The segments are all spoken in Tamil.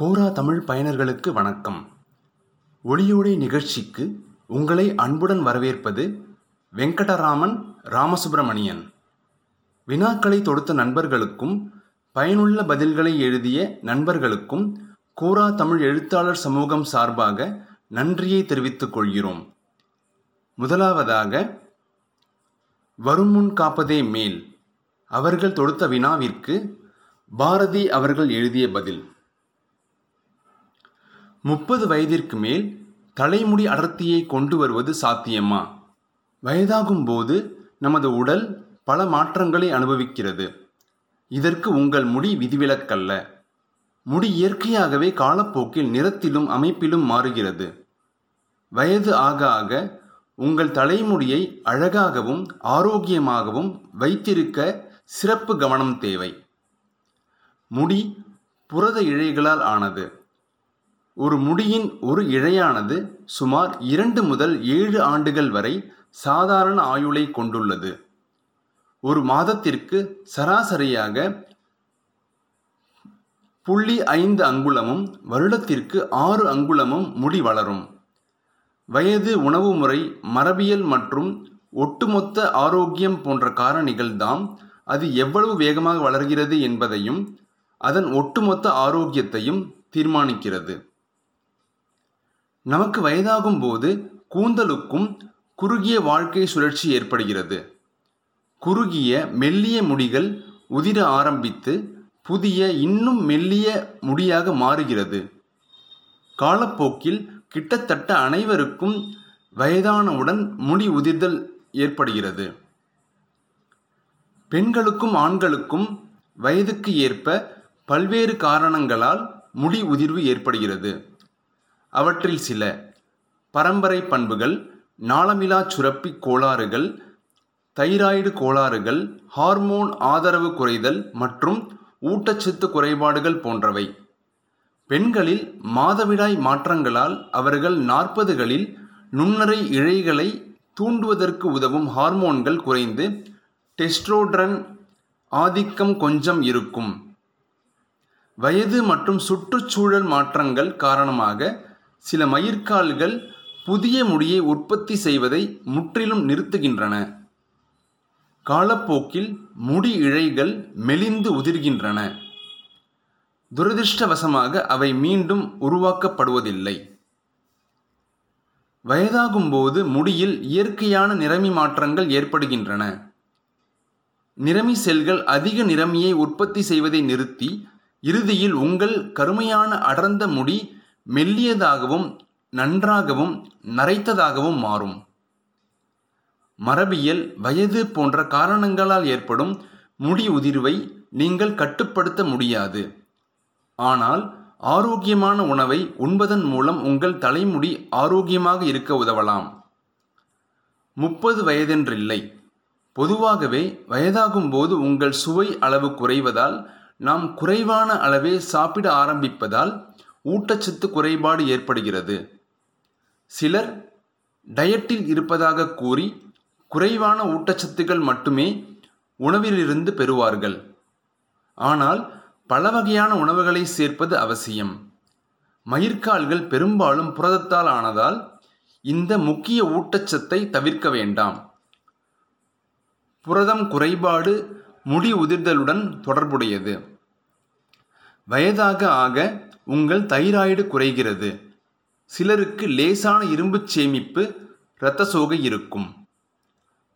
கோரா தமிழ் பயனர்களுக்கு வணக்கம். ஒளியோடை நிகழ்ச்சிக்கு உங்களை அன்புடன் வரவேற்பது வெங்கடராமன் ராமசுப்பிரமணியன் வினாக்களை தொடுத்த நண்பர்களுக்கும் பயனுள்ள பதில்களை எழுதிய நண்பர்களுக்கும் கோரா தமிழ் எழுத்தாளர் சமூகம் சார்பாக நன்றியை தெரிவித்துக் கொள்கிறோம். முதலாவதாக வருமுன் காப்பதே மேல். அவர்கள் தொடுத்த வினாவிற்கு பாரதி அவர்கள் எழுதிய பதில். முப்பது வயதிற்கு மேல் தலைமுடி அடர்த்தியை கொண்டு வருவது சாத்தியமா? வயதாகும் போது நமது உடல் பல மாற்றங்களை அனுபவிக்கிறது. இதற்கு உங்கள் முடி விதிவிலக்கல்ல. முடி இயற்கையாகவே காலப்போக்கில் நிறத்திலும் அமைப்பிலும் மாறுகிறது. வயது ஆக ஆக உங்கள் தலைமுடியை அழகாகவும் ஆரோக்கியமாகவும் வைத்திருக்க சிறப்பு கவனம் தேவை. முடி புரத இழைகளால் ஆனது. ஒரு முடியின் ஒரு இழையானது சுமார் இரண்டு முதல் ஏழு ஆண்டுகள் வரை சாதாரண ஆயுளை கொண்டுள்ளது. ஒரு மாதத்திற்கு சராசரியாக புள்ளி ஐந்து அங்குலமும் வருடத்திற்கு ஆறு அங்குலமும் முடி வளரும். வயது உணவு முறை மரபியல் மற்றும் ஒட்டுமொத்த ஆரோக்கியம் போன்ற காரணிகள் தான் அது எவ்வளவு வேகமாக வளர்கிறது என்பதையும் அதன் ஒட்டுமொத்த ஆரோக்கியத்தையும் தீர்மானிக்கிறது. நமக்கு வயதாகும் போது கூந்தலுக்கும் குறுகிய வாழ்க்கை சுழற்சி ஏற்படுகிறது. குறுகிய மெல்லிய முடிகள் உதிர ஆரம்பித்து புதிய இன்னும் மெல்லிய முடியாக மாறுகிறது. காலப்போக்கில் கிட்டத்தட்ட அனைவருக்கும் வயதானவுடன் முடி உதிர்தல் ஏற்படுகிறது. பெண்களுக்கும் ஆண்களுக்கும் வயதுக்கு ஏற்ப பல்வேறு காரணங்களால் முடி உதிர்வு ஏற்படுகிறது. அவற்றில் சில பரம்பரை பண்புகள் நாளமிலா சுரப்பி கோளாறுகள் தைராய்டு கோளாறுகள் ஹார்மோன் ஆதரவு குறைதல் மற்றும் ஊட்டச்சத்து குறைபாடுகள் போன்றவை. பெண்களில் மாதவிடாய் மாற்றங்களால் அவர்கள் நாற்பதுகளில் நுண்ணறை இழைகளை தூண்டுவதற்கு உதவும் ஹார்மோன்கள் குறைந்து டெஸ்ட்ரோட்ரன் ஆதிக்கம் கொஞ்சம் இருக்கும். வயது மற்றும் சுற்றுச்சூழல் மாற்றங்கள் காரணமாக சில மயிர்கால்கள் புதிய முடியை உற்பத்தி செய்வதை முற்றிலும் நிறுத்துகின்றன. காலப்போக்கில் முடி இழைகள் மெலிந்து உதிர்கின்றன. துரதிருஷ்டவசமாக அவை மீண்டும் உருவாக்கப்படுவதில்லை. வயதாகும்போது முடியில் இயற்கையான நிறமி மாற்றங்கள் ஏற்படுகின்றன. நிறமி செல்கள் அதிக நிறமியை உற்பத்தி செய்வதை நிறுத்தி இறுதியில் உங்கள் கருமையான அடர்ந்த முடி மெல்லியதாகவும் நன்றாகவும் நரைத்ததாகவும் மாறும். மரபியல் வயது போன்ற காரணங்களால் ஏற்படும் முடி உதிர்வை நீங்கள் கட்டுப்படுத்த முடியாது. ஆனால் ஆரோக்கியமான உணவை உண்பதன் மூலம் உங்கள் தலைமுடி ஆரோக்கியமாக இருக்க உதவலாம். முப்பது வயதென்றில்லை. பொதுவாகவே வயதாகும் போது உங்கள் சுவை அளவு குறைவதால் நாம் குறைவான அளவே சாப்பிட ஆரம்பிப்பதால் ஊட்டச்சத்து குறைபாடு ஏற்படுகிறது. சிலர் டயட்டில் இருப்பதாக கூறி குறைவான ஊட்டச்சத்துக்கள் மட்டுமே உணவிலிருந்து பெறுவார்கள். ஆனால் பல வகையான உணவுகளை சேர்ப்பது அவசியம். மயிர்கால்கள் பெரும்பாலும் புரதத்தால் ஆனதால் இந்த முக்கிய ஊட்டச்சத்தை தவிர்க்க வேண்டாம். புரதம் குறைபாடு முடி உதிர்தலுடன் தொடர்புடையது. வயதாக ஆக உங்கள் தைராய்டு குறைகிறது. சிலருக்கு லேசான இரும்பு சேமிப்பு இரத்த சோகை இருக்கும்.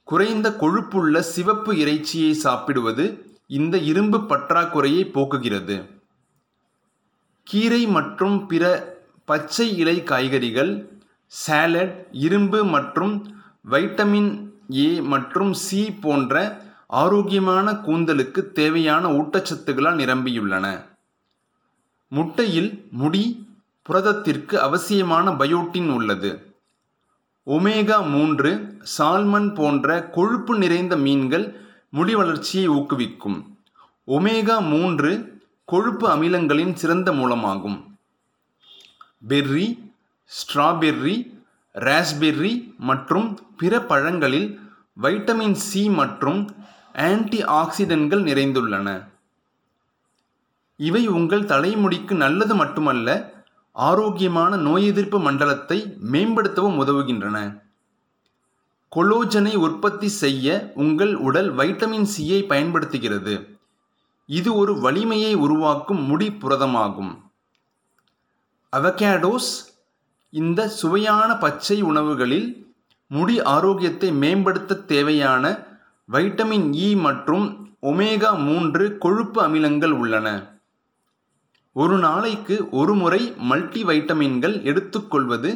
குறைந்த கொழுப்புள்ள சிவப்பு இறைச்சியை சாப்பிடுவது இந்த இரும்பு பற்றாக்குறையை போக்குகிறது. கீரை மற்றும் பிற பச்சை இலை காய்கறிகள் சாலட் இரும்பு மற்றும் வைட்டமின் ஏ மற்றும் சி போன்ற ஆரோக்கியமான கூந்தலுக்கு தேவையான ஊட்டச்சத்துக்களால் நிரம்பியுள்ளன. முட்டையில் முடி புரதத்திற்கு அவசியமான பயோட்டின் உள்ளது. ஒமேகா மூன்று சால்மன் போன்ற கொழுப்பு நிறைந்த மீன்கள் முடி வளர்ச்சியை ஊக்குவிக்கும். ஒமேகா மூன்று கொழுப்பு அமிலங்களின் சிறந்த மூலமாகும். பெர்ரி ஸ்ட்ராபெர்ரி ராஸ்பெர்ரி மற்றும் பிற பழங்களில் வைட்டமின் சி மற்றும் ஆன்டி ஆக்சிடென்ட்கள் நிறைந்துள்ளன. இவை உங்கள் தலைமுடிக்கு நல்லது மட்டுமல்ல ஆரோக்கியமான நோய் எதிர்ப்பு மண்டலத்தை மேம்படுத்தவும் உதவுகின்றன. கொலோஜனை உற்பத்தி செய்ய உங்கள் உடல் வைட்டமின் சியை பயன்படுத்துகிறது. இது ஒரு வலிமையை உருவாக்கும் முடி புரதமாகும். அவகேடோஸ் இந்த சுவையான பச்சை உணவுகளில் முடி ஆரோக்கியத்தை மேம்படுத்த தேவையான வைட்டமின் இ மற்றும் ஒமேகா மூன்று கொழுப்பு அமிலங்கள் உள்ளன. ஒரு நாளைக்கு ஒரு முறை மல்டி வைட்டமின்கள் எடுத்துக்கொள்வது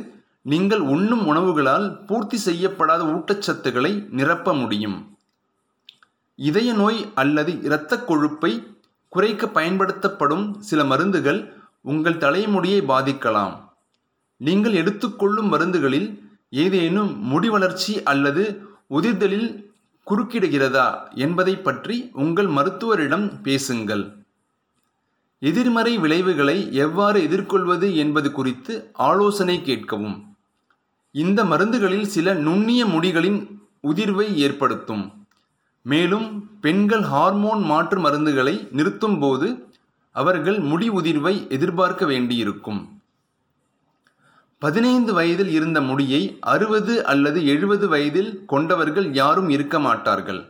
நீங்கள் உண்ணும் உணவுகளால் பூர்த்தி செய்யப்படாத ஊட்டச்சத்துக்களை நிரப்ப முடியும். இதய நோய் அல்லது இரத்த கொழுப்பை குறைக்க பயன்படுத்தப்படும் சில மருந்துகள் உங்கள் தலைமுடியை பாதிக்கலாம். நீங்கள் எடுத்துக்கொள்ளும் மருந்துகளில் ஏதேனும் முடி வளர்ச்சி அல்லது உதிர்தலில் குறுக்கிடுகிறதா என்பதை பற்றி உங்கள் மருத்துவரிடம் பேசுங்கள். எதிர்மறை விளைவுகளை எவ்வாறு எதிர்கொள்வது என்பது குறித்து ஆலோசனை கேட்கவும். இந்த மருந்துகளில் சில நுண்ணிய முடிகளின் உதிர்வை ஏற்படுத்தும். மேலும் பெண்கள் ஹார்மோன் மாற்று மருந்துகளை நிறுத்தும் போது அவர்கள் முடி உதிர்வை எதிர்பார்க்க வேண்டியிருக்கும். பதினைந்து வயதில் இருந்த முடியை அறுபது அல்லது எழுபது வயதில் கொண்டவர்கள் யாரும் இருக்க மாட்டார்கள்.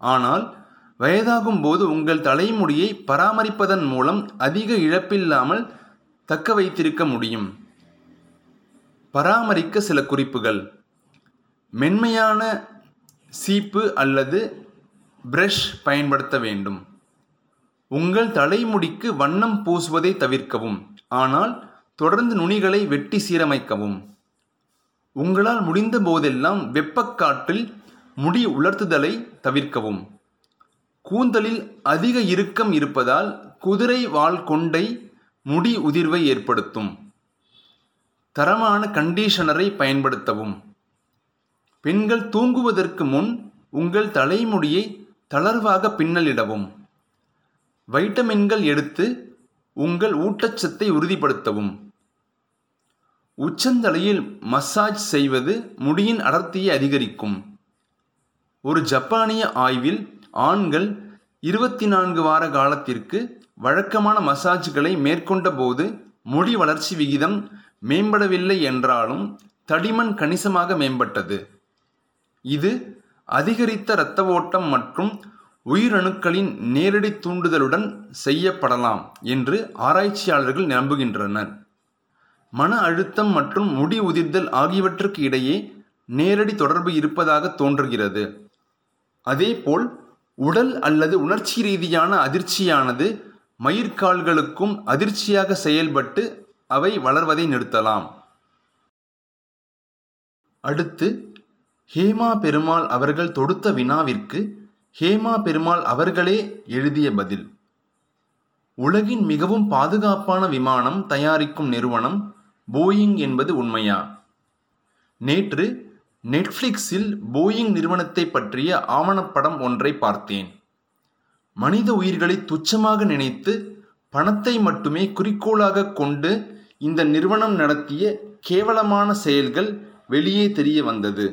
ஆனால் வயதாகும் போது உங்கள் தலைமுடியை பராமரிப்பதன் மூலம் அதிக இழப்பில்லாமல் தக்க வைத்திருக்க முடியும். பராமரிக்க சில குறிப்புகள். மென்மையான சீப்பு அல்லது பிரஷ் பயன்படுத்த வேண்டும். உங்கள் தலைமுடிக்கு வண்ணம் பூசுவதை தவிர்க்கவும். ஆனால் தொடர்ந்து நுனிகளை வெட்டி சீரமைக்கவும். உங்களால் முடிந்த போதெல்லாம் வெப்பக்காற்றில் முடி உலர்த்துதலை தவிர்க்கவும். கூந்தலில் அதிக இறுக்கம் இருப்பதால் குதிரை வால் கொண்டை முடி உதிர்வை ஏற்படுத்தும். தரமான கண்டிஷனரை பயன்படுத்தவும். பெண்கள் தூங்குவதற்கு முன் உங்கள் தலைமுடியை தளர்வாக பின்னலிடவும். வைட்டமின்கள் எடுத்து உங்கள் ஊட்டச்சத்தை உறுதிப்படுத்தவும். உச்சந்தலையில் மசாஜ் செய்வது முடியின் அடர்த்தியை அதிகரிக்கும். ஒரு ஜப்பானிய ஆய்வில் ஆண்கள் இருபத்தி நான்கு வார காலத்திற்கு வழக்கமான மசாஜ்களை மேற்கொண்ட போது முடி வளர்ச்சி விகிதம் மேம்படவில்லை என்றாலும் தடிமன் கணிசமாக மேம்பட்டது. இது அதிகரித்த இரத்த ஓட்டம் மற்றும் உயிரணுக்களின் நேரடி தூண்டுதலுடன் செய்யப்படலாம் என்று ஆராய்ச்சியாளர்கள் நம்புகின்றனர். மன அழுத்தம் மற்றும் முடி உதிர்தல் ஆகியவற்றுக்கு இடையே நேரடி தொடர்பு இருப்பதாக தோன்றுகிறது. அதேபோல் உடல் அல்லது உணர்ச்சி ரீதியான அதிர்ச்சியானது மயிர்கால்களுக்கும் அதிர்ச்சியாக செயல்பட்டு அவை வளர்வதை நிறுத்தலாம். அடுத்து ஹேமா பெருமாள் அவர்கள் தொடுத்த வினாவிற்கு ஹேமா பெருமாள் அவர்களே எழுதிய பதில். உலகின் மிகவும் பாதுகாப்பான விமானம் தயாரிக்கும் நிறுவனம் போயிங் என்பது உண்மையா? நேற்று நெட்ஃப்ளிக்ஸில் போயிங் நிறுவனத்தை பற்றிய ஆவணப்படம் ஒன்றை பார்த்தேன். மனித உயிர்களை துச்சமாக நினைத்து பணத்தை மட்டுமே குறிக்கோளாக கொண்டு இந்த நிறுவனம் நடத்திய கேவலமான செயல்கள் வெளியே தெரிய வந்தது.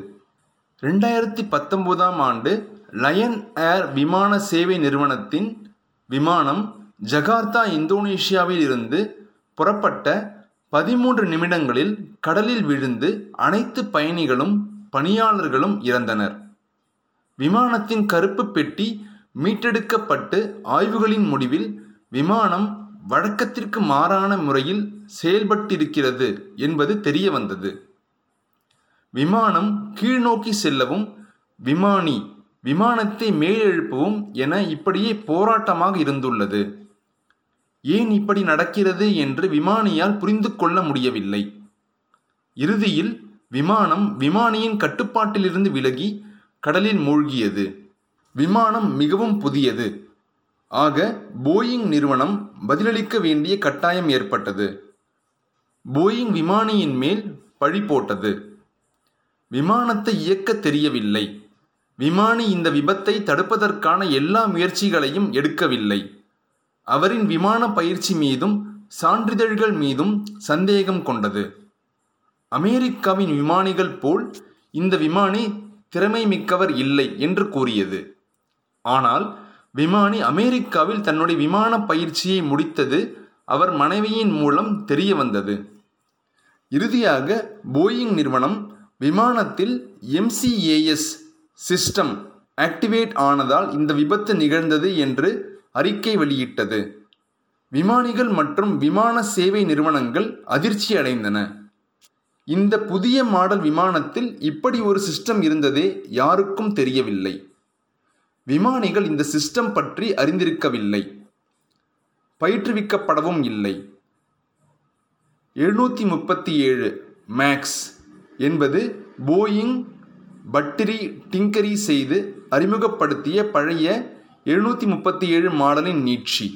ரெண்டாயிரத்தி பத்தொன்பதாம் ஆண்டு லயன் ஏர் விமான சேவை நிறுவனத்தின் விமானம் ஜகார்த்தா இந்தோனேஷியாவில் இருந்து புறப்பட்ட பதிமூன்று நிமிடங்களில் கடலில் விழுந்து அனைத்து பயணிகளும் பணியாளர்களும் இறந்தனர். விமானத்தின் கருப்பு பெட்டி மீட்டெடுக்கப்பட்டு ஆய்வுகளின் முடிவில் விமானம் வழக்கத்திற்கு மாறான முறையில் செயல்பட்டிருக்கிறது என்பது தெரிய வந்தது விமானம் கீழ்நோக்கி செல்லவும் விமானி விமானத்தை மேலெழுப்பவும் என இப்படியே போராட்டமாக இருந்துள்ளது. ஏன் இப்படி நடக்கிறது என்று விமானியால் புரிந்து கொள்ள முடியவில்லை. இறுதியில் விமானம் விமானியின் கட்டுப்பாட்டிலிருந்து விலகி கடலில் மூழ்கியது. விமானம் மிகவும் புதியது. ஆக போயிங் நிறுவனம் பதிலளிக்க வேண்டிய கட்டாயம் ஏற்பட்டது. போயிங் விமானியின் மேல் பழி போட்டது. விமானத்தை இயக்க தெரியவில்லை. விமானி இந்த விபத்தை தடுப்பதற்கான எல்லா முயற்சிகளையும் எடுக்கவில்லை. அவரின் விமான பயிற்சி மீதும் சான்றிதழ்கள் மீதும் சந்தேகம் கொண்டது. அமெரிக்காவின் விமானிகள் போல் இந்த விமானி திறமை மிக்கவர் இல்லை என்று கூறியது. ஆனால் விமானி அமெரிக்காவில் தன்னுடைய விமான பயிற்சியை முடித்தது அவர் மனைவியின் மூலம் தெரிய வந்தது. இறுதியாக போயிங் நிறுவனம் விமானத்தில் எம்சிஏஎஸ் சிஸ்டம் ஆக்டிவேட் ஆனதால் இந்த விபத்து நிகழ்ந்தது என்று அறிக்கை வெளியிட்டது. விமானிகள் மற்றும் விமான சேவை நிறுவனங்கள் அதிர்ச்சி அடைந்தன இந்த புதிய மாடல் விமானத்தில் இப்படி ஒரு சிஸ்டம் இருந்ததே யாருக்கும் தெரியவில்லை. விமானிகள் இந்த சிஸ்டம் பற்றி அறிந்திருக்கவில்லை. பயிற்றுவிக்கப்படவும் இல்லை. எழுநூற்றி முப்பத்தி ஏழு மேக்ஸ் என்பது போயிங் பட்டிரி டிங்கரி செய்து அறிமுகப்படுத்திய பழைய எழுநூற்றி முப்பத்தி ஏழு மாடலின் நீட்சி.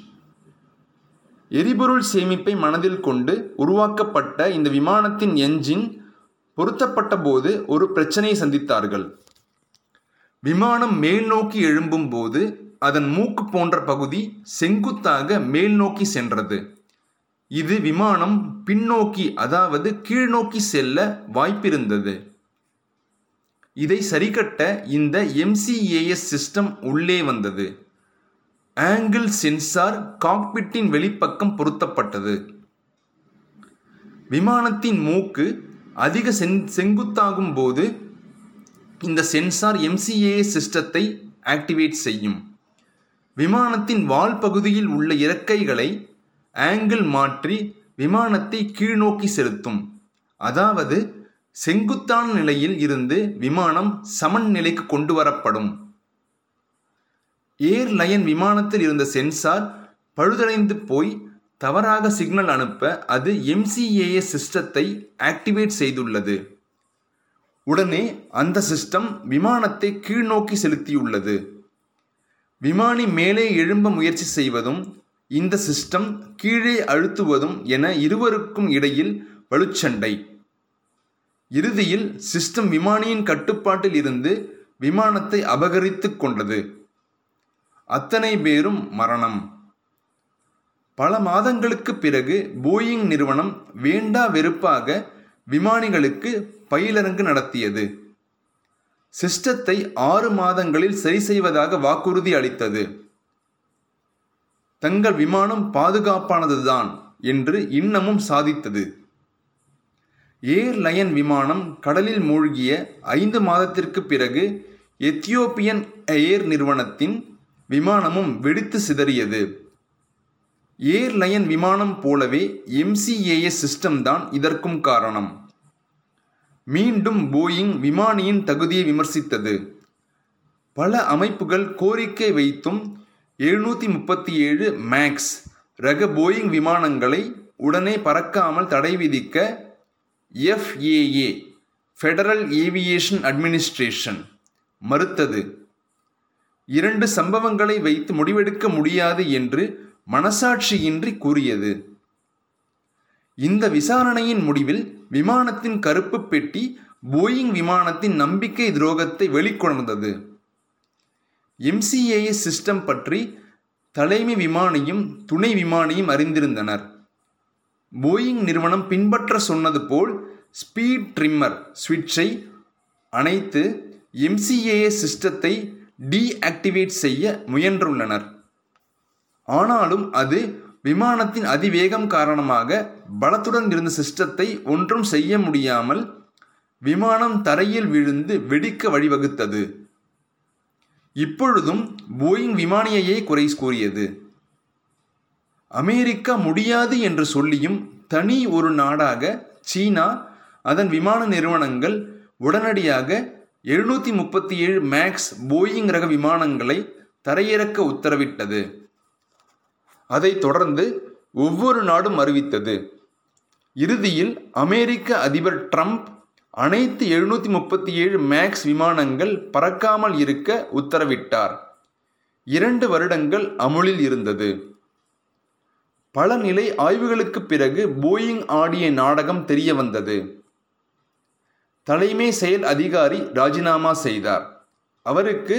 எரிபொருள் சேமிப்பை மனதில் கொண்டு உருவாக்கப்பட்ட இந்த விமானத்தின் என்ஜின் பொருத்தப்பட்ட போது ஒரு பிரச்சனையை சந்தித்தார்கள். விமானம் மேல் நோக்கி எழும்பும் போது அதன் மூக்கு போன்ற பகுதி செங்குத்தாக மேல் நோக்கி சென்றது. இது விமானம் பின்னோக்கி அதாவது கீழ்நோக்கி செல்ல வாய்ப்பிருந்தது. இதை சரிகட்ட இந்த எம்சிஏஎஸ் சிஸ்டம் உள்ளே வந்தது. ஆங்கிள் சென்சார் காக்பிட்டின் வெளிப்பக்கம் பொருத்தப்பட்டது. விமானத்தின் மூக்கு அதிக சென் செங்குத்தாகும் போது இந்த சென்சார் எம்சிஏ சிஸ்டத்தை ஆக்டிவேட் செய்யும். விமானத்தின் வால் பகுதியில் உள்ள இறக்கைகளை ஆங்கிள் மாற்றி விமானத்தை கீழ்நோக்கி செலுத்தும். அதாவது செங்குத்தான நிலையில் இருந்து விமானம் சமன் நிலைக்கு கொண்டு வரப்படும். ஏர்லைன் விமானத்தில் இருந்த சென்சார் பழுதடைந்து போய் தவறாக சிக்னல் அனுப்ப அது எம்சிஏஎஸ் சிஸ்டத்தை ஆக்டிவேட் செய்துள்ளது. உடனே அந்த சிஸ்டம் விமானத்தை கீழ்நோக்கி செலுத்தியுள்ளது. விமானி மேலே எழும்ப முயற்சி செய்வதும் இந்த சிஸ்டம் கீழே அழுத்துவதும் என இருவருக்கும் இடையில் வலுச்சண்டை. இறுதியில் சிஸ்டம் விமானியின் கட்டுப்பாட்டில் இருந்து விமானத்தை அபகரித்து கொண்டது. அத்தனை பேரும் மரணம். பல மாதங்களுக்கு பிறகு போயிங் நிறுவனம் வேண்டா வெறுப்பாக விமானிகளுக்கு பயிலரங்கு நடத்தியது. சிஸ்டத்தை ஆறு மாதங்களில் சரி செய்வதாக வாக்குறுதி அளித்தது. தங்கள் விமானம் பாதுகாப்பானதுதான் என்று இன்னமும் சாதித்தது. ஏர்லைன் விமானம் கடலில் மூழ்கிய ஐந்து மாதத்திற்கு பிறகு எத்தியோப்பியன் ஏர் நிறுவனத்தின் விமானமும் வெடித்து சிதறியது. ஏர்லைன் விமானம் போலவே எம்சிஏஎஸ் சிஸ்டம் தான் இதற்கும் காரணம். மீண்டும் போயிங் விமானியின் தகுதியை விமர்சித்தது. பல அமைப்புகள் கோரிக்கை வைத்தும் எழுநூற்றி முப்பத்தி ஏழு மேக்ஸ் ரக போயிங் விமானங்களை உடனே பறக்காமல் தடை விதிக்க எஃப்ஏஏ ஃபெடரல் ஏவியேஷன் அட்மினிஸ்ட்ரேஷன் மறுத்தது. இரண்டு சம்பவங்களை வைத்து முடிவெடுக்க முடியாது என்று மனசாட்சியின்றி கூறியது. இந்த விசாரணையின் முடிவில் விமானத்தின் கருப்பு பெட்டி போயிங் விமானத்தின் நம்பிக்கை துரோகத்தை வெளிக்கொணர்ந்தது. எம்சிஏஎஸ் சிஸ்டம் பற்றி தலைமை விமானியும் துணை விமானியும் அறிந்திருந்தனர். போயிங் நிறுவனம் பின்பற்ற சொன்னது போல் ஸ்பீட் ட்ரிம்மர் சுவிட்சை அணைத்து எம்சிஏஎஸ் சிஸ்டத்தை டீஆக்டிவேட் செய்ய முயன்றுள்ளனர். ஆனாலும் அது விமானத்தின் அதிவேகம் காரணமாக பலத்துடன் இருந்த சிஸ்டத்தை ஒன்றும் செய்ய முடியாமல் விமானம் தரையில் விழுந்து வெடிக்க வழிவகுத்தது. இப்பொழுதும் போயிங் விமானியையே குறை கூறியது. அமெரிக்கா முடியாது என்று சொல்லியும் தனி ஒரு நாடாக சீனா அதன் விமான நிறுவனங்கள் உடனடியாக எழுநூற்றி முப்பத்தி ஏழு மேக்ஸ் போயிங் ரக விமானங்களை தரையிறக்க உத்தரவிட்டது. அதைத் தொடர்ந்து ஒவ்வொரு நாடும் அறிவித்தது. இறுதியில் அமெரிக்க அதிபர் ட்ரம்ப் அனைத்து எழுநூற்றி முப்பத்தி ஏழு மேக்ஸ் விமானங்கள் பறக்காமல் இருக்க உத்தரவிட்டார். இரண்டு வருடங்கள் அமுலில் இருந்தது. பல நிலை ஆய்வுகளுக்கு பிறகு போயிங் ஆடிய நாடகம் தெரிய வந்தது. தலைமை செயல் அதிகாரி ராஜினாமா செய்தார். அவருக்கு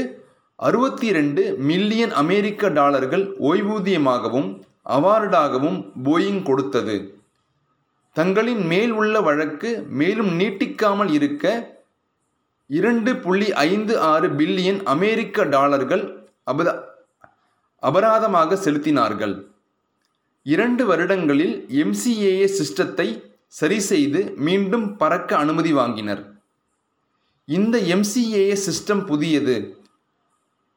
அறுபத்தி ரெண்டு மில்லியன் அமெரிக்க டாலர்கள் ஓய்வூதியமாகவும் அவார்டாகவும் போயிங் கொடுத்தது. தங்களின் மேல் உள்ள வழக்கு மேலும் நீட்டிக்காமல் இருக்க இரண்டு புள்ளி ஐந்து ஆறு பில்லியன் அமெரிக்க டாலர்கள் அபத அபராதமாக செலுத்தினார்கள். இரண்டு வருடங்களில் எம்சிஏஏ சிஸ்டத்தை சரி செய்து மீண்டும் பறக்க அனுமதி வாங்கினர். இந்த எம்சிஏஏ சிஸ்டம் புதியது.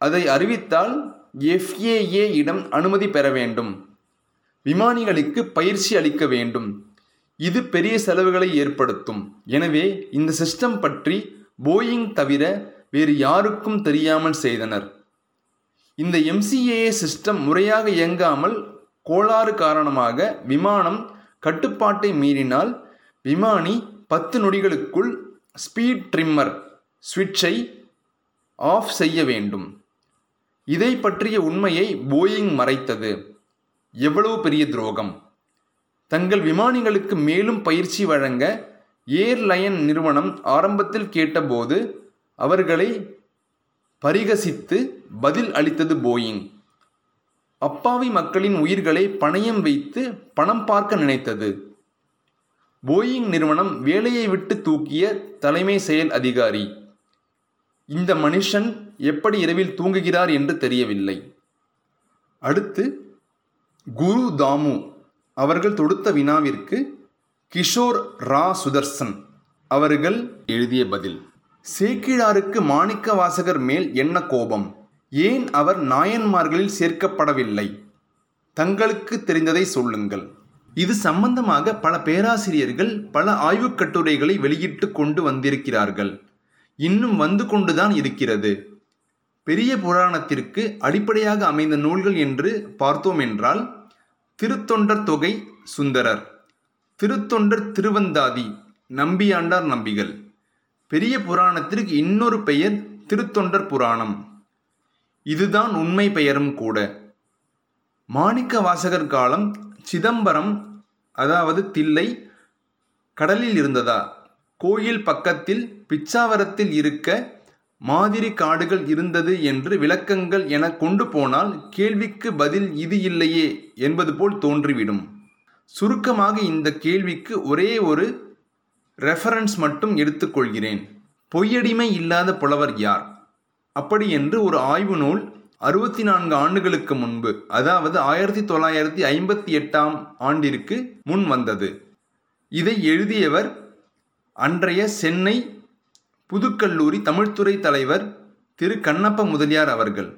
அதை அறிவித்தால் எஃப்ஏஏ இடம் அனுமதி பெற வேண்டும். விமானிகளுக்கு பயிற்சி அளிக்க வேண்டும். இது பெரிய செலவுகளை ஏற்படுத்தும். எனவே இந்த சிஸ்டம் பற்றி போயிங் தவிர வேறு யாருக்கும் தெரியாமல் செய்தனர். இந்த எம்சிஏஏ சிஸ்டம் முறையாக இயங்காமல் கோளாறு காரணமாக விமானம் கட்டுப்பாட்டை மீறினால் விமானி பத்து நொடிகளுக்குள் ஸ்பீட் ட்ரிம்மர் சுவிட்சை ஆஃப் செய்ய வேண்டும். இதை பற்றிய உண்மையை போயிங் மறைத்தது. எவ்வளவு பெரிய துரோகம். தங்கள் விமானிகளுக்கு மேலும் பயிற்சி வழங்க ஏர்லைன் நிறுவனம் ஆரம்பத்தில் கேட்டபோது அவர்களை பரிகசித்து பதில் அளித்தது போயிங். அப்பாவி மக்களின் உயிர்களை பணயம் வைத்து பணம் பார்க்க நினைத்தது. போயிங் நிறுவனம் வேலையை விட்டு தூக்கிய தலைமை செயல் அதிகாரி. இந்த மனுஷன் எப்படி இரவில் தூங்குகிறார் என்று தெரியவில்லை. அடுத்து குரு தாமு அவர்கள் தொடுத்த வினாவிற்கு கிஷோர் ரா சுதர்சன் அவர்கள் எழுதிய பதில். சேக்கிழாருக்கு மாணிக்க வாசகர் மேல் என்ன கோபம்? ஏன் அவர் நாயன்மார்களில் சேர்க்கப்படவில்லை? தங்களுக்கு தெரிந்ததை சொல்லுங்கள். இது சம்பந்தமாக பல பேராசிரியர்கள் பல ஆய்வுக் கட்டுரைகளை வெளியிட்டு கொண்டு வந்திருக்கிறார்கள். இன்னும் வந்து கொண்டுதான் இருக்கிறது. பெரிய புராணத்திற்கு அடிப்படையாக அமைந்த நூல்கள் என்று பார்த்தோம் என்றால் திருத்தொண்டர் தொகை சுந்தரர் திருத்தொண்டர் திருவந்தாதி நம்பியாண்டார் நம்பிகள். பெரிய புராணத்திற்கு இன்னொரு பெயர் திருத்தொண்டர் புராணம். இதுதான் உண்மை பெயரும் கூட. மாணிக்க வாசகர் காலம் சிதம்பரம் அதாவது தில்லை கடலில் இருந்ததா? கோயில் பக்கத்தில் பிச்சாவரத்தில் இருக்க மாதிரி காடுகள் இருந்தது என்று விளக்கங்கள் என கொண்டு போனால் கேள்விக்கு பதில் இது இல்லையே என்பது போல் தோன்றிவிடும். சுருக்கமாக இந்த கேள்விக்கு ஒரே ஒரு ரெஃபரன்ஸ் மட்டும் எடுத்துக்கொள்கிறேன். பொய்யடிமை இல்லாத புலவர் யார்? அப்படி என்று ஒரு ஆய்வு நூல் அறுபத்தி நான்கு ஆண்டுகளுக்கு முன்பு அதாவது ஆயிரத்தி தொள்ளாயிரத்தி ஐம்பத்தி எட்டாம் ஆண்டிற்கு முன் வந்தது. இதை எழுதியவர் அன்றைய சென்னை புதுக்கல்லூரி தமிழ்துறை தலைவர் திரு கண்ணப்ப முதலியார் அவர்கள்.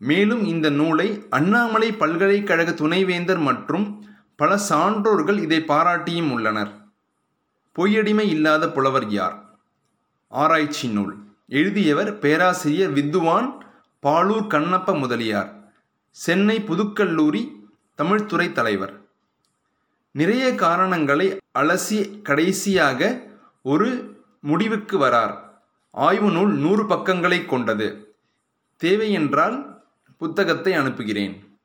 மேலும் இந்த நூலை அண்ணாமலை பல்கலைக்கழக துணைவேந்தர் மற்றும் பல சான்றோர்கள் இதை பாராட்டியும் உள்ளனர். பொய்யடிமை இல்லாத புலவர் யார்? ஆராய்ச்சி நூல். எழுதியவர் பேராசிரியர் வித்துவான் பாலூர் கண்ணப்ப முதலியார். சென்னை புதுக்கல்லூரி தமிழ்துறை தலைவர். நிறைய காரணங்களை அலசி கடைசியாக ஒரு முடிவுக்கு வரார். ஆய்வு நூல் நூறு பக்கங்களை கொண்டது. தேவையென்றால் புத்தகத்தை அனுப்புகிறேன்.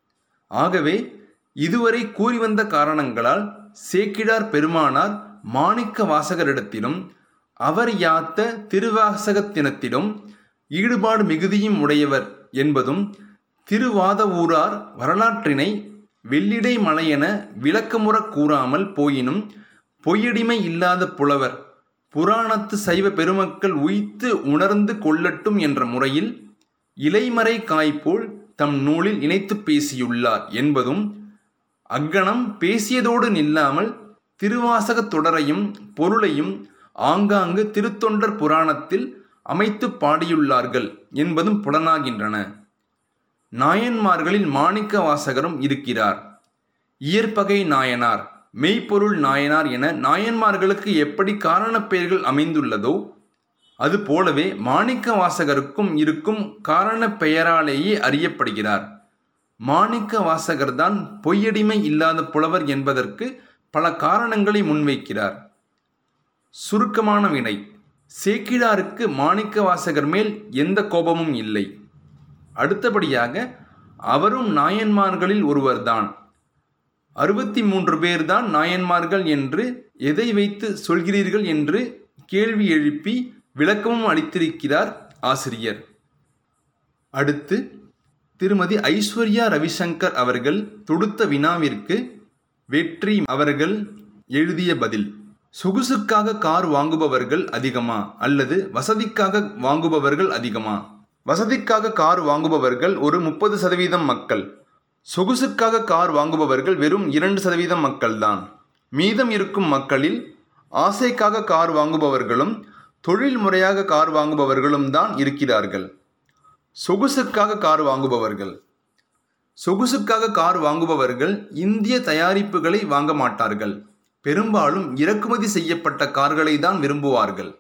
ஆகவே இதுவரை கூறி வந்த காரணங்களால் சேக்கிடார் பெருமானார் மாணிக்க வாசகரிடத்திலும் அவர் யாத்த திருவாசகத்தினத்திலும் ஈடுபாடு மிகுதியும் உடையவர் என்பதும் திருவாத ஊரார் வரலாற்றினை வெள்ளிடை மலையென விளக்கமுறக் கூறாமல் போயினும் பொய்யடிமை இல்லாத புலவர் புராணத்து சைவ பெருமக்கள் உய்த்து உணர்ந்து கொள்ளட்டும் என்ற முறையில் இலைமறை காய்போல் தம் நூலில் இணைத்து பேசியுள்ளார் என்பதும் அக்கணம் பேசியதோடு நில்லாமல் திருவாசகத் தொடரையும் பொருளையும் ஆங்காங்கு திருத்தொண்டர் புராணத்தில் அமைத்து பாடியுள்ளார்கள் என்பதும் புலனாகின்றன. நாயன்மார்களில் மாணிக்க வாசகரும் இருக்கிறார். இயற்பகை நாயனார் மெய்ப்பொருள் நாயனார் என நாயன்மார்களுக்கு எப்படி காரணப் பெயர்கள் அமைந்துள்ளதோ அதுபோலவே மாணிக்க வாசகருக்கும் இருக்கும் காரண பெயராலேயே அறியப்படுகிறார். மாணிக்க வாசகர்தான் பொய்யடிமை இல்லாத புலவர் என்பதற்கு பல காரணங்களை முன்வைக்கிறார். சுருக்கமான வினை. சேக்கிழாருக்கு மாணிக்க வாசகர் மேல் எந்த கோபமும் இல்லை. அடுத்தபடியாக அவரும் நாயன்மார்களில் ஒருவர்தான். அறுபத்தி மூன்று பேர்தான் நாயன்மார்கள் என்று எதை வைத்து சொல்கிறீர்கள் என்று கேள்வி எழுப்பி விளக்கமும் அளித்திருக்கிறார் ஆசிரியர். அடுத்து திருமதி ஐஸ்வர்யா ரவிசங்கர் அவர்கள் தொடுத்த வினாவிற்கு வெற்றி அவர்கள் எழுதிய பதில். சொகுசுக்காக கார் வாங்குபவர்கள் அதிகமா அல்லது வசதிக்காக வாங்குபவர்கள் அதிகமா? வசதிக்காக கார் வாங்குபவர்கள் ஒரு முப்பது சதவீதம் மக்கள். சொகுசுக்காக கார் வாங்குபவர்கள் வெறும் இரண்டு சதவீதம் மக்கள்தான். மீதம் இருக்கும் மக்களில் ஆசைக்காக கார் வாங்குபவர்களும் தொழில் முறையாக கார் வாங்குபவர்களும் தான் இருக்கிறார்கள். சொகுசுக்காக கார் வாங்குபவர்கள். சொகுசுக்காக கார் வாங்குபவர்கள் இந்திய தயாரிப்புகளை வாங்க மாட்டார்கள். பெரும்பாலும் இறக்குமதி செய்யப்பட்ட கார்களை தான் விரும்புவார்கள்.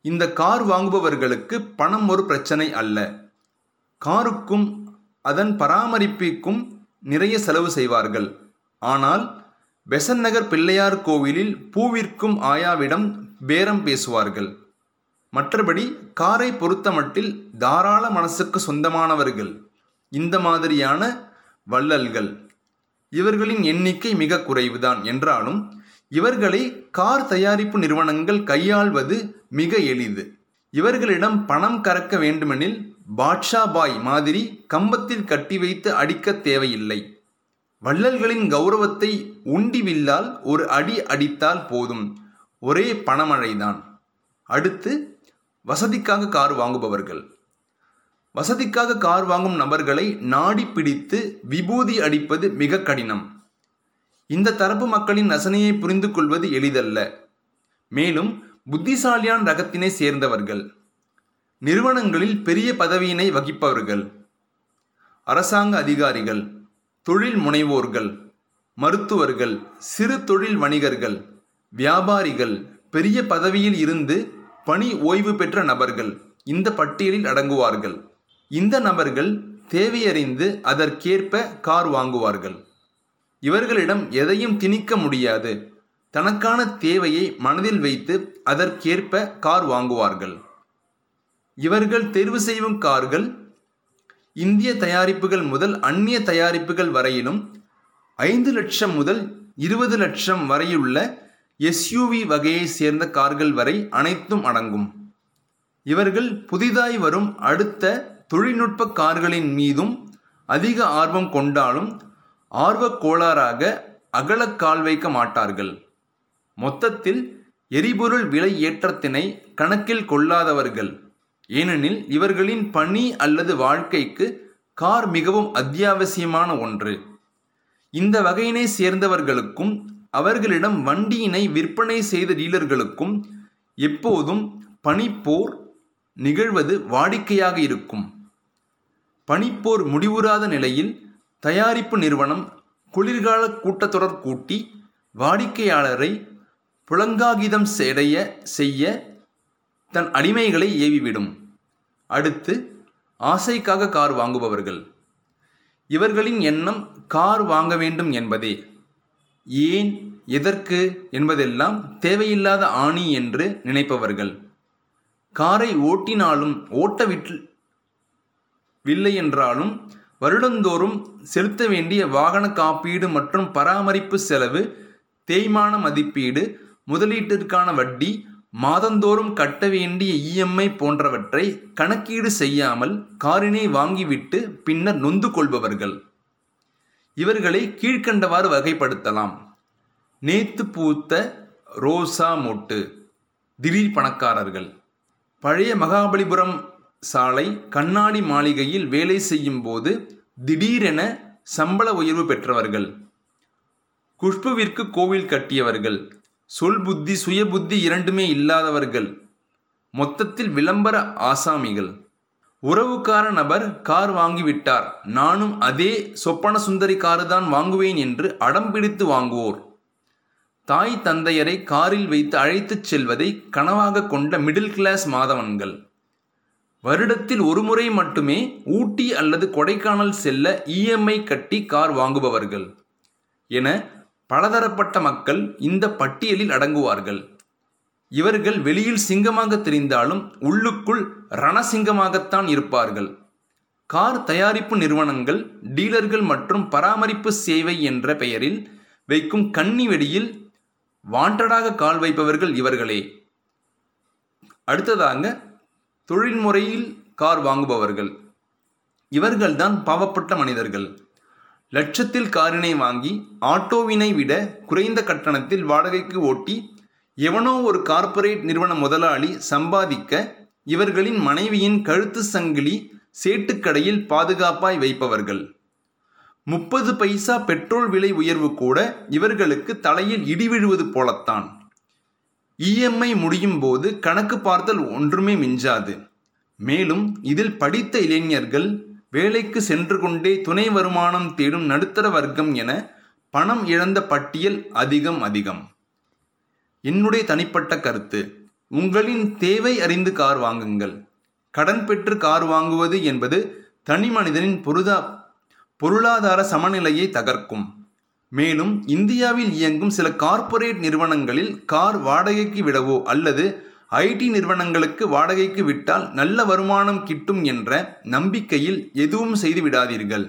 இந்த கார் வாங்குபவர்களுக்கு பணம் ஒரு பிரச்சனை அல்ல. காருக்கும் அதன் பராமரிப்புக்கும் நிறைய செலவு செய்வார்கள். ஆனால் பெசன் நகர் பிள்ளையார் கோவிலில் பூவிற்கும் ஆயாவிடம் பேரம் பேசுவார்கள். மற்றபடி காரை பொறுத்தமட்டில் தாராள மனசுக்கு சொந்தமானவர்கள். இந்த மாதிரியான வள்ளல்கள். இவர்களின் எண்ணிக்கை மிக குறைவுதான். என்றாலும் இவர்களை கார் தயாரிப்பு நிறுவனங்கள் கையாள்வது மிக எளிது. இவர்களிடம் பணம் கறக்க வேண்டுமெனில் பாட்ஷா பாய் மாதிரி கம்பத்தில் கட்டி வைத்து அடிக்க தேவையில்லை. வள்ளல்களின் கௌரவத்தை உண்டி வில்லால் ஒரு அடி அடித்தால் போதும். ஒரே பணமழைதான். அடுத்து வசதிக்காக கார் வாங்குபவர்கள். வசதிக்காக கார் வாங்கும் நபர்களை நாடி பிடித்து விபூதி அடிப்பது மிக கடினம். இந்த தரப்பு மக்களின் ரசனையை புரிந்து கொள்வது எளிதல்ல. மேலும் புத்திசாலியான் ரகத்தினை சேர்ந்தவர்கள் நிறுவனங்களில் பெரிய பதவியினை வகிப்பவர்கள் அரசாங்க அதிகாரிகள் தொழில் முனைவோர்கள் மருத்துவர்கள் சிறு தொழில் வணிகர்கள் வியாபாரிகள் பெரிய பதவியில் இருந்து பணி ஓய்வு பெற்ற நபர்கள் இந்த பட்டியலில் அடங்குவார்கள். இந்த நபர்கள் தேவையறிந்து அதற்கேற்ப கார் வாங்குவார்கள். இவர்களிடம் எதையும் திணிக்க முடியாது. தனக்கான தேவையை மனதில் வைத்து அதற்கேற்ப கார் வாங்குவார்கள். இவர்கள் தேர்வு செய்யும் கார்கள் இந்திய தயாரிப்புகள் முதல் அந்நிய தயாரிப்புகள் வரையிலும் ஐந்து லட்சம் முதல் இருபது லட்சம் வரையுள்ள எஸ்யூவி வகையை சேர்ந்த கார்கள் வரை அனைத்தும் அடங்கும். இவர்கள் புதிதாய் வரும் அடுத்த தொழில்நுட்ப கார்களின் மீதும் அதிக ஆர்வம் கொண்டாலும் ஆர்வக் கோளாறாக அகலக் கால் வைக்க மாட்டார்கள். மொத்தத்தில் எரிபொருள் விலை ஏற்றத்தினை கணக்கில் கொள்ளாதவர்கள். ஏனெனில் இவர்களின் பணி அல்லது வாழ்க்கைக்கு கார் மிகவும் அத்தியாவசியமான ஒன்று. இந்த வகையினை சேர்ந்தவர்களுக்கும் அவர்களிடம் வண்டியினை விற்பனை செய்த டீலர்களுக்கும் எப்போதும் பனிப்போர் நிகழ்வது வாடிக்கையாக இருக்கும். பனிப்போர் முடிவுறாத நிலையில் தயாரிப்பு நிறுவனம் குளிர்கால கூட்டத்தொடர் கூட்டி வாடிக்கையாளரை புலங்காகிதம் செடைய செய்ய தன் அடிமைகளை ஏவிவிடும். அடுத்து ஆசைக்காக கார் வாங்குபவர்கள். இவர்களின் எண்ணம் கார் வாங்க வேண்டும் என்பதே. ஏன் எதற்கு என்பதெல்லாம் தேவையில்லாத ஆணி என்று நினைப்பவர்கள். காரை ஓட்டினாலும் ஓட்ட விட்டு வில்லை என்றாலும் வருடந்தோறும் செலுத்த வேண்டிய வாகன காப்பீடு மற்றும் பராமரிப்பு செலவு தேய்மான மதிப்பீடு முதலீட்டிற்கான வட்டி மாதந்தோறும் கட்ட வேண்டிய இஎம்ஐ போன்றவற்றை கணக்கீடு செய்யாமல் காரினை வாங்கிவிட்டு பின்னர் நொந்து கொள்பவர்கள். இவர்களை கீழ்க்கண்டவாறு வகைப்படுத்தலாம். நேத்து பூத்த ரோசா மொட்டு திடீர் பணக்காரர்கள். பழைய மகாபலிபுரம் சாலை கண்ணாடி மாளிகையில் வேலை செய்யும் போது திடீரென சம்பள உயர்வு பெற்றவர்கள். குஷ்புவிற்கு கோவில் கட்டியவர்கள். சொல் புத்தி சுய புத்தி இரண்டுமே இல்லாதவர்கள். மொத்தத்தில் விளம்பர ஆசாமிகள். உறவுக்கார நபர் கார் வாங்கிவிட்டார். நானும் அதே சொப்பன சுந்தரி காரு தான் வாங்குவேன் என்று அடம் பிடித்து வாங்குவோர். தாய் தந்தையரை காரில் வைத்து அழைத்துச் செல்வதை கனவாக கொண்ட மிடில் கிளாஸ் மாதவன்கள். வருடத்தில் ஒரு முறை மட்டுமே ஊட்டி அல்லது கொடைக்கானல் செல்ல இஎம்ஐ கட்டி கார் வாங்குபவர்கள். என பலதரப்பட்ட மக்கள் இந்த பட்டியலில் அடங்குவார்கள். இவர்கள் வெளியில் சிங்கமாக தெரிந்தாலும் உள்ளுக்குள் ரணசிங்கமாகத்தான் இருப்பார்கள். கார் தயாரிப்பு நிறுவனங்கள் டீலர்கள் மற்றும் பராமரிப்பு சேவை என்ற பெயரில் வைக்கும் கன்னி வெடியில் வாண்டடாக கால் வைப்பவர்கள் இவர்களே. அடுத்ததாக தொழில்முறையில் கார் வாங்குபவர்கள். இவர்கள்தான் பாவப்பட்ட மனிதர்கள். லட்சத்தில் காரினை வாங்கி ஆட்டோவினை விட குறைந்த கட்டணத்தில் வாடகைக்கு ஓட்டி எவனோ ஒரு கார்ப்பரேட் நிறுவன முதலாளி சம்பாதிக்க இவர்களின் மனைவியின் கழுத்து சங்கிலி சேட்டுக்கடையில் பாதுகாப்பாய் வைப்பவர்கள். முப்பது பைசா பெட்ரோல் விலை உயர்வு கூட இவர்களுக்கு தலையில் இடி விழுவது போலத்தான். இஎம்ஐ முடியும் போது கணக்கு பார்த்தல் ஒன்றுமே மிஞ்சாது. மேலும் இதில் படித்த இளைஞர்கள் வேலைக்கு சென்று கொண்டே துணை வருமானம் தேடும் நடுத்தர வர்க்கம் என பணம் இழந்த பட்டியல் அதிகம் அதிகம். என்னுடைய தனிப்பட்ட கருத்து உங்களின் தேவை அறிந்து கார் வாங்குங்கள். கடன் பெற்று கார் வாங்குவது என்பது தனி மனிதனின் பொருதா பொருளாதார சமநிலையை தகர்க்கும். மேலும் இந்தியாவில் இயங்கும் சில கார்ப்பரேட் நிறுவனங்களில் கார் வாடகைக்கு விடவோ அல்லது ஐடி நிறுவனங்களுக்கு வாடகைக்கு விட்டால் நல்ல வருமானம் கிட்டும் என்ற நம்பிக்கையில் எதுவும் செய்து விடாதீர்கள்.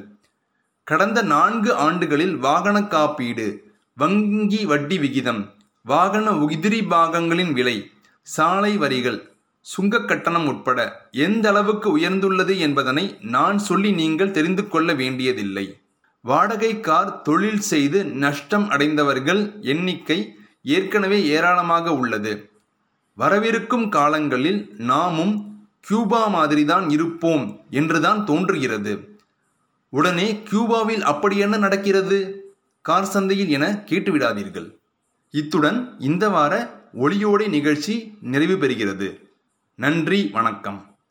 கடந்த நான்கு ஆண்டுகளில் வாகன காப்பீடு வங்கி வட்டி விகிதம் வாகன உதிரி பாகங்களின் விலை சாலை வரிகள் சுங்க கட்டணம் உட்பட எந்த அளவுக்கு உயர்ந்துள்ளது என்பதனை நான் சொல்லி நீங்கள் தெரிந்து கொள்ள வேண்டியதில்லை. வாடகை கார் தொழில் செய்து நஷ்டம் அடைந்தவர்கள் எண்ணிக்கை ஏற்கனவே ஏராளமாக உள்ளது. வரவிருக்கும் காலங்களில் நாமும் கியூபா மாதிரிதான் இருப்போம் என்றுதான் தோன்றுகிறது. உடனே கியூபாவில் அப்படி என்ன நடக்கிறது? கார் சந்தையில் என கேட்டுவிடாதீர்கள். இத்துடன் இந்த வார ஒளியோடை நிகழ்ச்சி நிறைவு பெறுகிறது. நன்றி வணக்கம்.